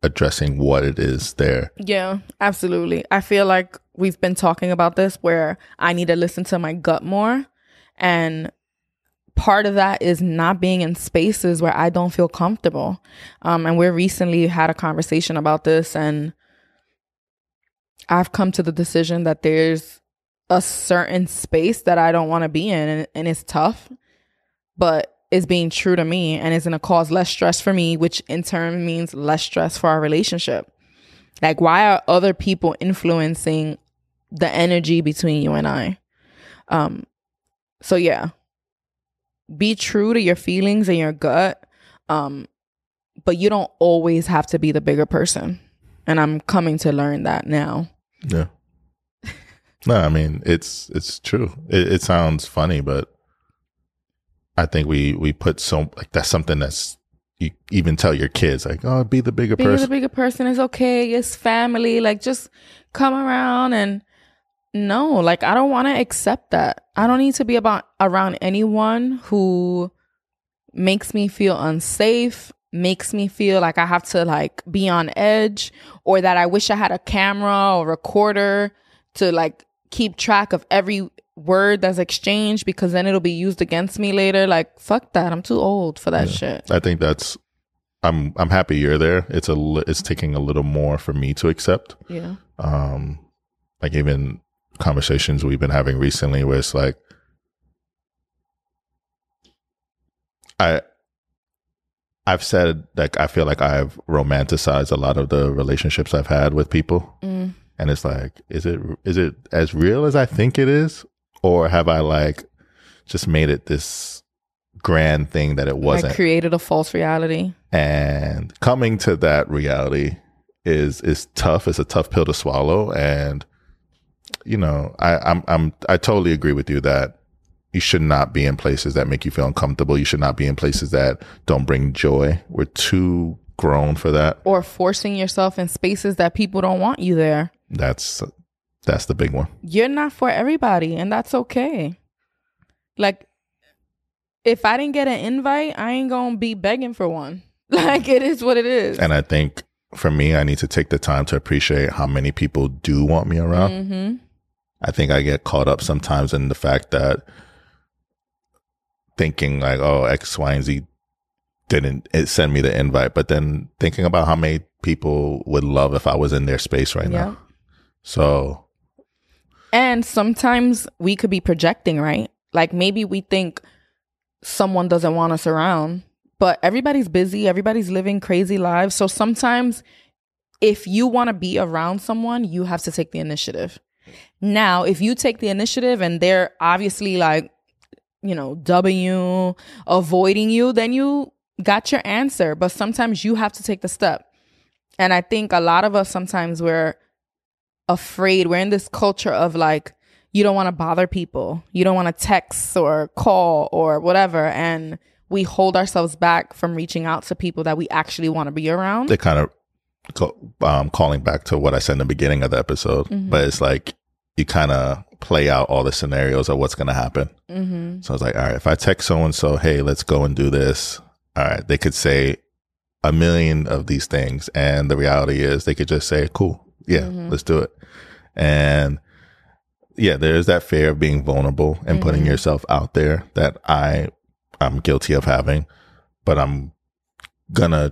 addressing what it is there. Yeah, absolutely. I feel like we've been talking about this where I need to listen to my gut more. And part of that is not being in spaces where I don't feel comfortable. Um, and we recently had a conversation about this, and I've come to the decision that there's a certain space that I don't want to be in, and, and it's tough, but it's being true to me and it's going to cause less stress for me, which in turn means less stress for our relationship. Like, why are other people influencing the energy between you and I? Um, so yeah, be true to your feelings and your gut. Um, but you don't always have to be the bigger person. And I'm coming to learn that now. Yeah. <laughs> no, I mean it's it's true. It, it sounds funny, but I think we we put so like that's something that's you even tell your kids like, oh, be the bigger person. Being the bigger person is okay. It's family. Like, just come around and no, like, I don't want to accept that. I don't need to be about around anyone who makes me feel unsafe, makes me feel like I have to like be on edge, or that I wish I had a camera or recorder to like keep track of every word that's exchanged because then it'll be used against me later. Like, fuck that. I'm too old for that Yeah. shit. I think that's. I'm I'm happy you're there. It's a it's taking a little more for me to accept. Yeah. Um, like even conversations we've been having recently, where it's like, I I've said like I feel like I've romanticized a lot of the relationships I've had with people, Mm. and it's like, is it is it as real as I think it is, or have I like just made it this grand thing that it wasn't? created a false reality. and coming to that reality is is tough. It's a tough pill to swallow, and you know, I, I'm I'm I totally agree with you that you should not be in places that make you feel uncomfortable. You should not be in places that don't bring joy. We're too grown for that. or forcing yourself in spaces that people don't want you there. That's that's the big one. You're not for everybody, and that's okay. Like, if I didn't get an invite, I ain't gonna be begging for one. <laughs> Like, it is what it is. And I think for me, I need to take the time to appreciate how many people do want me around. hmm I think I get caught up sometimes in the fact that thinking like, oh, X, Y, and Z didn't it send me the invite, but then thinking about how many people would love if I was in their space right Yeah. now. So And sometimes we could be projecting, right? Like maybe we think someone doesn't want us around, but everybody's busy, everybody's living crazy lives. So sometimes if you want to be around someone, you have to take the initiative. Now, if you take the initiative and they're obviously like, you know, dubbing you, avoiding you, then you got your answer. But sometimes you have to take the step. And I think a lot of us sometimes we're afraid. We're in this culture of like, you don't want to bother people. You don't want to text or call or whatever. And we hold ourselves back from reaching out to people that we actually want to be around. they kind of um, calling back to what I said in the beginning of the episode, Mhm. but it's like you kind of play out all the scenarios of what's going to happen. mm-hmm. So I was like, all right, if I text so and so, hey, let's go and do this, all right, they could say a million of these things. And the reality is they could just say, cool. Yeah, Mhm. let's do it. And yeah, there's that fear of being vulnerable and putting Mhm. yourself out there that I, I'm guilty of having, but I'm gonna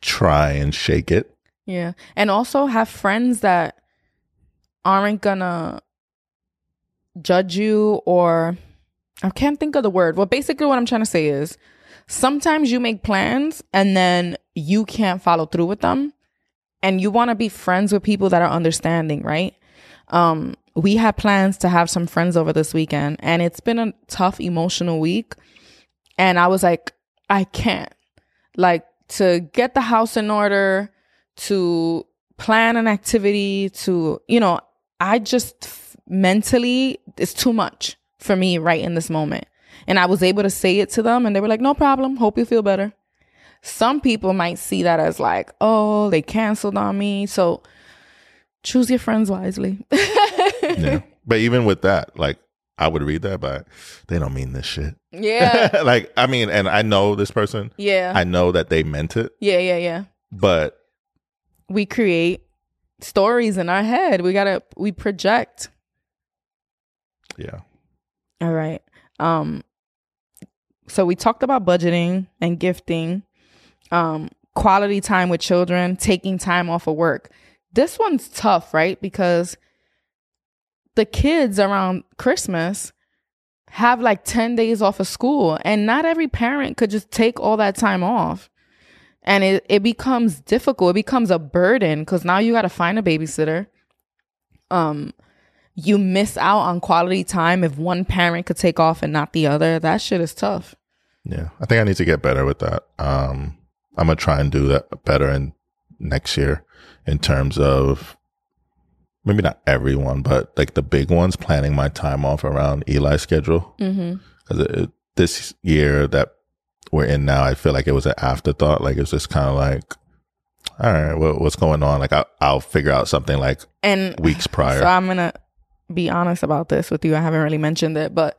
try and shake it. Yeah. And also have friends that aren't gonna judge you or I can't think of the word. Well, basically what I'm trying to say is sometimes you make plans and then you can't follow through with them. And you want to be friends with people that are understanding, right? Um, we had plans to have some friends over this weekend and it's been a tough emotional week. And I was like, I can't. Like to get the house in order, to plan an activity, to, you know, I just f- mentally, it's too much for me right in this moment. And I was able to say it to them and they were like, no problem. Hope you feel better. Some people might see that as like, oh, they canceled on me. So choose your friends wisely. <laughs> Yeah. but even with that, like I would read that, but they don't mean this shit. yeah. <laughs> like, I mean, and I know this person, Yeah. I know that they meant it, yeah. Yeah. Yeah. but We create stories in our head. We got to, we project. yeah. All right. Um so we talked about budgeting and gifting, um quality time with children, taking time off of work. This one's tough, right? Because the kids around Christmas have like 10 days off of school and not every parent could just take all that time off. And it, it becomes difficult. It becomes a burden because now you got to find a babysitter. Um, you miss out on quality time if one parent could take off and not the other. That shit is tough. Yeah. I think I need to get better with that. Um, I'm to try and do that better in next year in terms of maybe not everyone, but like the big ones, planning my time off around Eli's schedule. Mm-hmm. Because this year that we're in now, I feel like it was an afterthought. Like it's just kind of like, all right, what, what's going on? Like I, I'll figure out something like And weeks <sighs> prior. so I'm gonna be honest about this with you. I haven't really mentioned it, but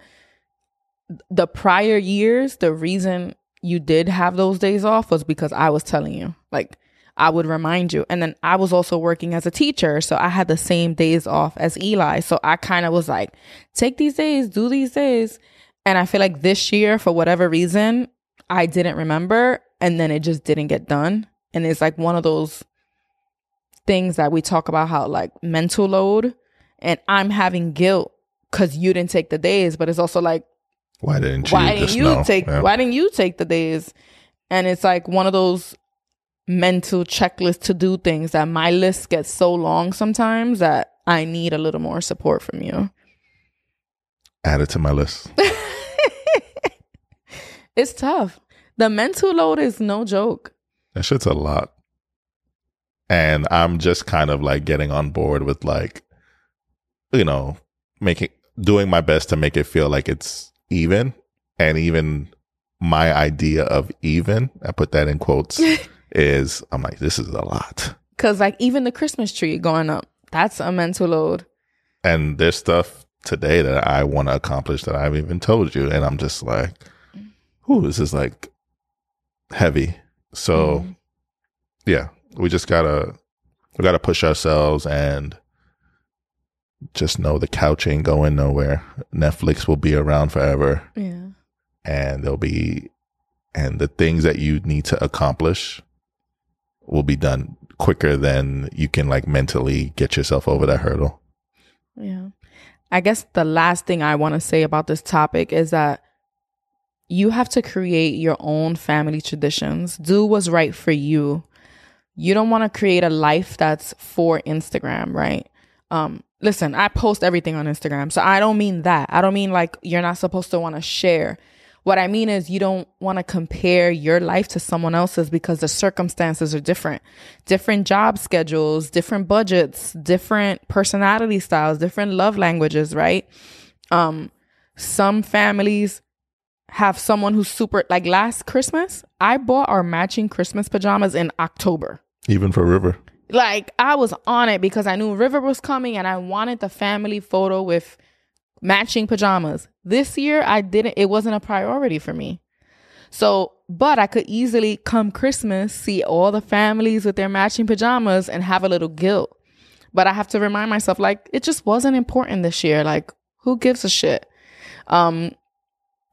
the prior years, the reason you did have those days off was because I was telling you. Like I would remind you. And then I was also working as a teacher, so I had the same days off as Eli. So I kind of was like, take these days, do these days. And I feel like this year, for whatever reason, I didn't remember and then it just didn't get done. And it's like one of those things that we talk about how like mental load and I'm having guilt because you didn't take the days, but it's also like, why didn't you? why didn't you know? take Yeah. why didn't you take the days? And it's like one of those mental checklist to do things that my list gets so long sometimes that I need a little more support from you. Add it to my list. <laughs> It's tough. The mental load is no joke. That shit's a lot. And I'm just kind of like getting on board with like, you know, making, doing my best to make it feel like it's even. And even my idea of even, I put that in quotes, <laughs> is I'm like, this is a lot. Cause like even the Christmas tree going up, that's a mental load. And there's stuff today that I want to accomplish that I haven't even told you. And I'm just like, ooh, this is like heavy. So, Mhm. yeah, we just gotta we gotta push ourselves and just know the couch ain't going nowhere. Netflix will be around forever, yeah. and there'll be and the things that you need to accomplish will be done quicker than you can like mentally get yourself over that hurdle. Yeah. I guess the last thing I want to say about this topic is that you have to create your own family traditions. Do what's right for you. You don't want to create a life that's for Instagram, right? Um listen, I post everything on Instagram. So I don't mean that. I don't mean like you're not supposed to want to share. What I mean is you don't want to compare your life to someone else's because the circumstances are different. Different job schedules, different budgets, different personality styles, different love languages, right? Um some families have someone who's super like last Christmas, I bought our matching Christmas pajamas in October. Even for River. Like I was on it because I knew River was coming and I wanted the family photo with matching pajamas. This year I didn't it wasn't a priority for me. So but I could easily come Christmas see all the families with their matching pajamas and have a little guilt. But I have to remind myself like it just wasn't important this year. Like who gives a shit? Um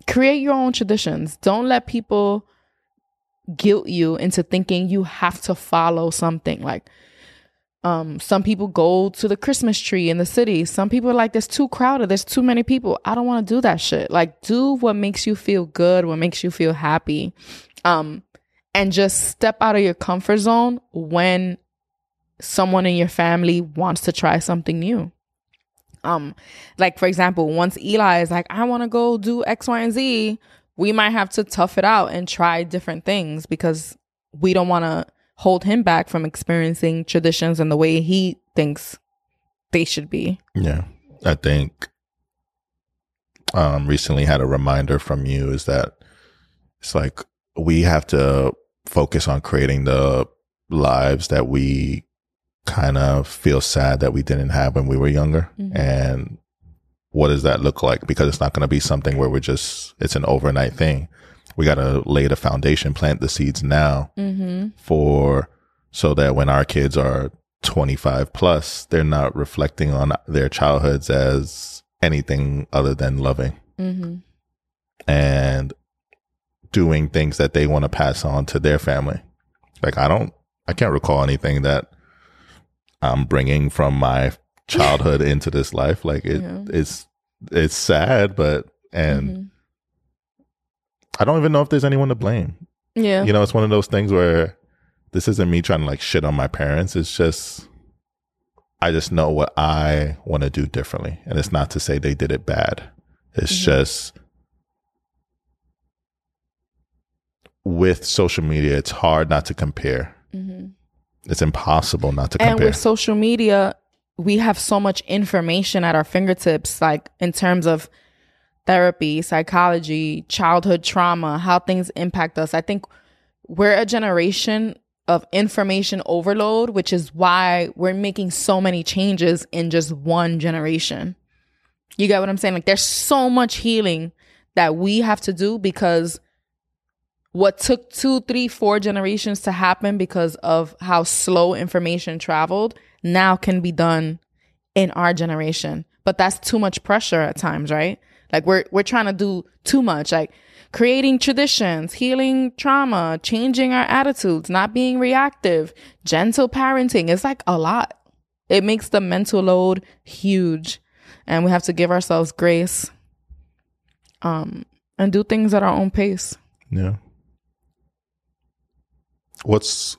create your own traditions. Don't let people guilt you into thinking you have to follow something like um, some people go to the Christmas tree in the city. Some people are like, there's too crowded. There's too many people. I don't want to do that shit. Like, do what makes you feel good, what makes you feel happy. Um, and just step out of your comfort zone when someone in your family wants to try something new. Um, like for example, once Eli is like, I want to go do X, Y, and Z, we might have to tough it out and try different things because we don't want to hold him back from experiencing traditions and the way he thinks they should be. Yeah. I think um recently had a reminder from you is that it's like we have to focus on creating the lives that we kind of feel sad that we didn't have when we were younger mm-hmm. and what does that look like because it's not going to be something where we're just it's an overnight thing we got to lay the foundation, plant the seeds now mm-hmm. for so that when our kids are 25 plus, they're not reflecting on their childhoods as anything other than loving mm-hmm. and doing things that they want to pass on to their family. Like, I don't, I can't recall anything that I'm bringing from my childhood <laughs> into this life. Like, it, yeah. it's, it's sad, but, and, mm-hmm I don't even know if there's anyone to blame. Yeah. You know, it's one of those things where this isn't me trying to like shit on my parents. It's just, I just know what I want to do differently. And it's not to say they did it bad. It's mm-hmm. just with social media, it's hard not to compare. Mm-hmm. It's impossible not to compare. And with social media, we have so much information at our fingertips, like in terms of therapy, psychology, childhood trauma, how things impact us. I think we're a generation of information overload, which is why we're making so many changes in just one generation. You get what I'm saying? Like there's so much healing that we have to do because what took two, three, four generations to happen because of how slow information traveled now can be done in our generation. But that's too much pressure at times, right? Like we're we're trying to do too much. Like creating traditions, healing trauma, changing our attitudes, not being reactive, gentle parenting. It's like a lot. It makes the mental load huge. And we have to give ourselves grace. Um and do things at our own pace. Yeah. What's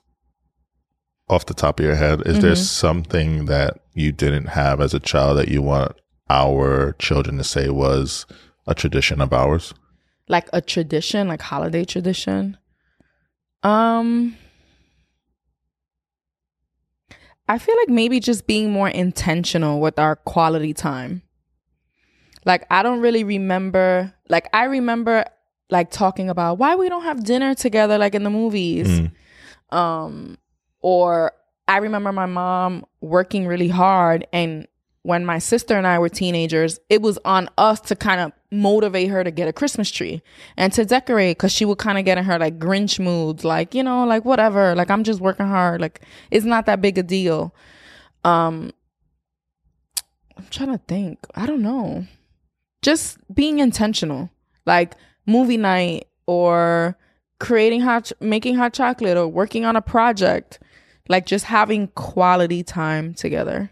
off the top of your head? Is mm-hmm. there something that you didn't have as a child that you want our children to say was a tradition of ours? Like a tradition, like holiday tradition. Um I feel like maybe just being more intentional with our quality time. Like I don't really remember like I remember like talking about why we don't have dinner together like in the movies. Mm. Um or I remember my mom working really hard and when my sister and I were teenagers, it was on us to kind of motivate her to get a Christmas tree and to decorate because she would kind of get in her like Grinch moods, like, you know, like whatever, like I'm just working hard, like it's not that big a deal. Um, I'm trying to think. I don't know. Just being intentional, like movie night or creating hot, making hot chocolate or working on a project, like just having quality time together.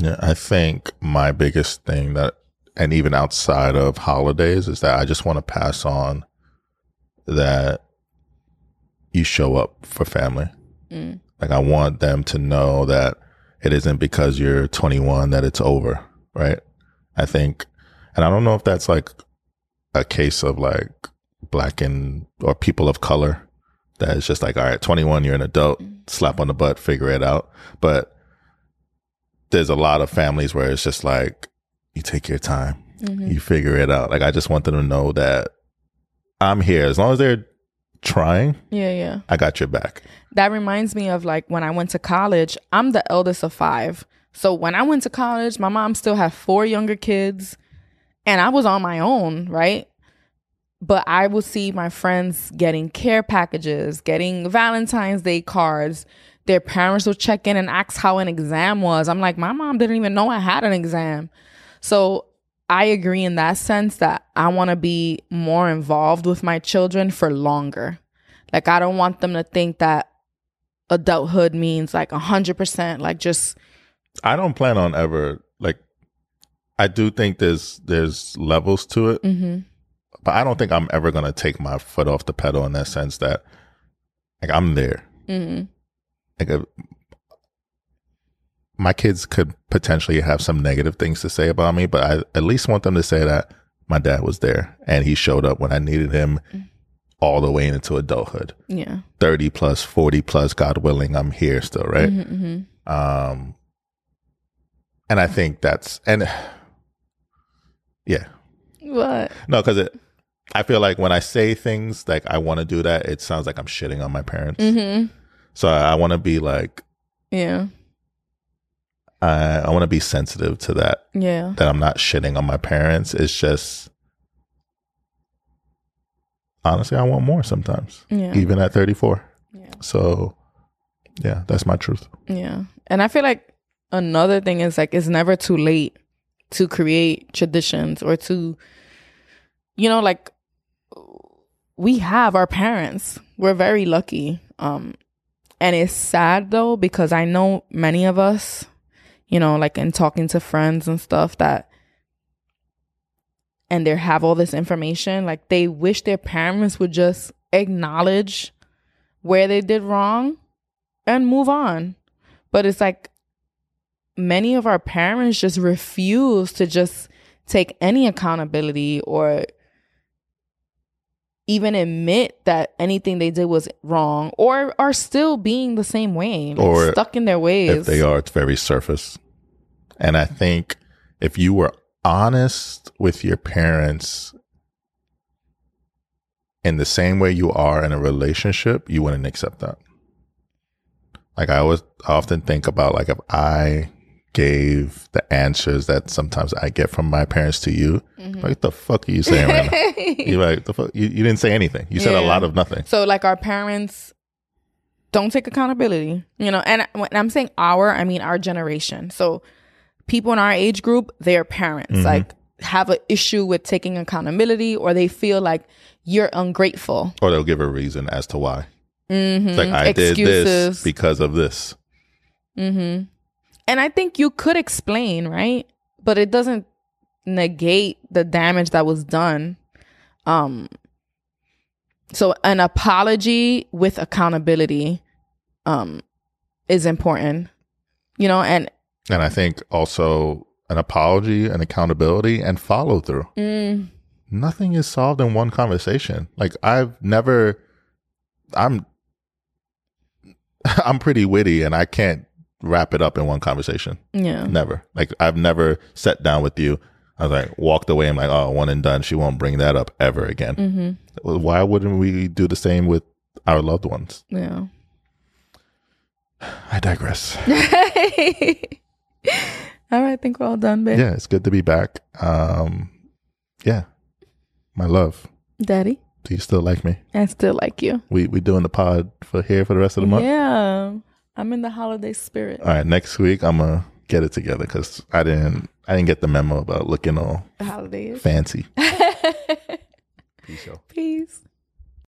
Yeah, I think my biggest thing that, and even outside of holidays, is that I just want to pass on that you show up for family. Mm. Like, I want them to know that it isn't because you're 21 that it's over, right? I think, and I don't know if that's like a case of like black and or people of color that is just like, all right, 21, you're an adult, mm. slap on the butt, figure it out. But there's a lot of families where it's just like you take your time, mm-hmm. you figure it out. Like I just want them to know that I'm here as long as they're trying. Yeah, yeah. I got your back. That reminds me of like when I went to college. I'm the eldest of five. So when I went to college, my mom still had four younger kids and I was on my own, right? but I will see my friends getting care packages, getting Valentine's Day cards. Their parents will check in and ask how an exam was. I'm like, my mom didn't even know I had an exam. So I agree in that sense that I want to be more involved with my children for longer. Like, I don't want them to think that adulthood means like 100%, like just. I don't plan on ever, like, I do think there's there's levels to it, Mm-hmm. but I don't think I'm ever gonna take my foot off the pedal in that sense that, like, I'm there. Mm-hmm. Like a, my kids could potentially have some negative things to say about me, but I at least want them to say that my dad was there and he showed up when I needed him all the way into adulthood. Yeah. 30 plus, 40 plus, God willing, I'm here still, right? Mm-hmm. Um and I think that's and <sighs> yeah. What? No, cuz it I feel like when I say things like I want to do that, it sounds like I'm shitting on my parents. Mm-hmm. So I, I want to be like Yeah. I, I want to be sensitive to that. Yeah. That I'm not shitting on my parents. It's just honestly, I want more sometimes, Yeah. even at 34. Yeah. So, yeah, that's my truth. Yeah. And I feel like another thing is like it's never too late to create traditions or to you know like we have our parents. We're very lucky. Um and it's sad though because I know many of us, you know, like in talking to friends and stuff that and they have all this information, like they wish their parents would just acknowledge where they did wrong and move on. But it's like many of our parents just refuse to just take any accountability or even admit that anything they did was wrong or are still being the same way, like Or stuck in their ways. If they are, it's very surface. And I think if you were honest with your parents in the same way you are in a relationship, you wouldn't accept that. Like I always I often think about like if I gave the answers that sometimes I get from my parents to you, Mm-hmm. like what the fuck are you saying right now? <laughs> You're like the fuck you, you didn't say anything. You said a lot of nothing. So like our parents don't take accountability, you know. And when I'm saying our, I mean our generation. So people in our age group, their parents like have an issue with taking accountability, or they feel like you're ungrateful. Or they'll give a reason as to why. Mm-hmm. It's like I did this because of this. Mm-hmm. And I think you could explain, right? But it doesn't negate the damage that was done. Um so an apology with accountability um is important. You know, and And I think also an apology and accountability and follow through. mm, Nothing is solved in one conversation. Like I've never I'm <laughs> I'm pretty witty and I can't wrap it up in one conversation. yeah. Never. Like I've never sat down with you. I was like walked away. I'm like, oh, one and done. She won't bring that up ever again. Mm-hmm. Why wouldn't we do the same with our loved ones? Yeah. I digress. <laughs> all right, I think we're all done, babe. yeah, it's good to be back. Um, yeah, my love. Daddy, Do you still like me? I still like you. We we doing the pod for here for the rest of the month. Yeah. I'm in the holiday spirit. All right, next week I'm gonna get it together because I didn't I didn't get the memo about looking all The holidays. fancy. <laughs> Peace out. Peace.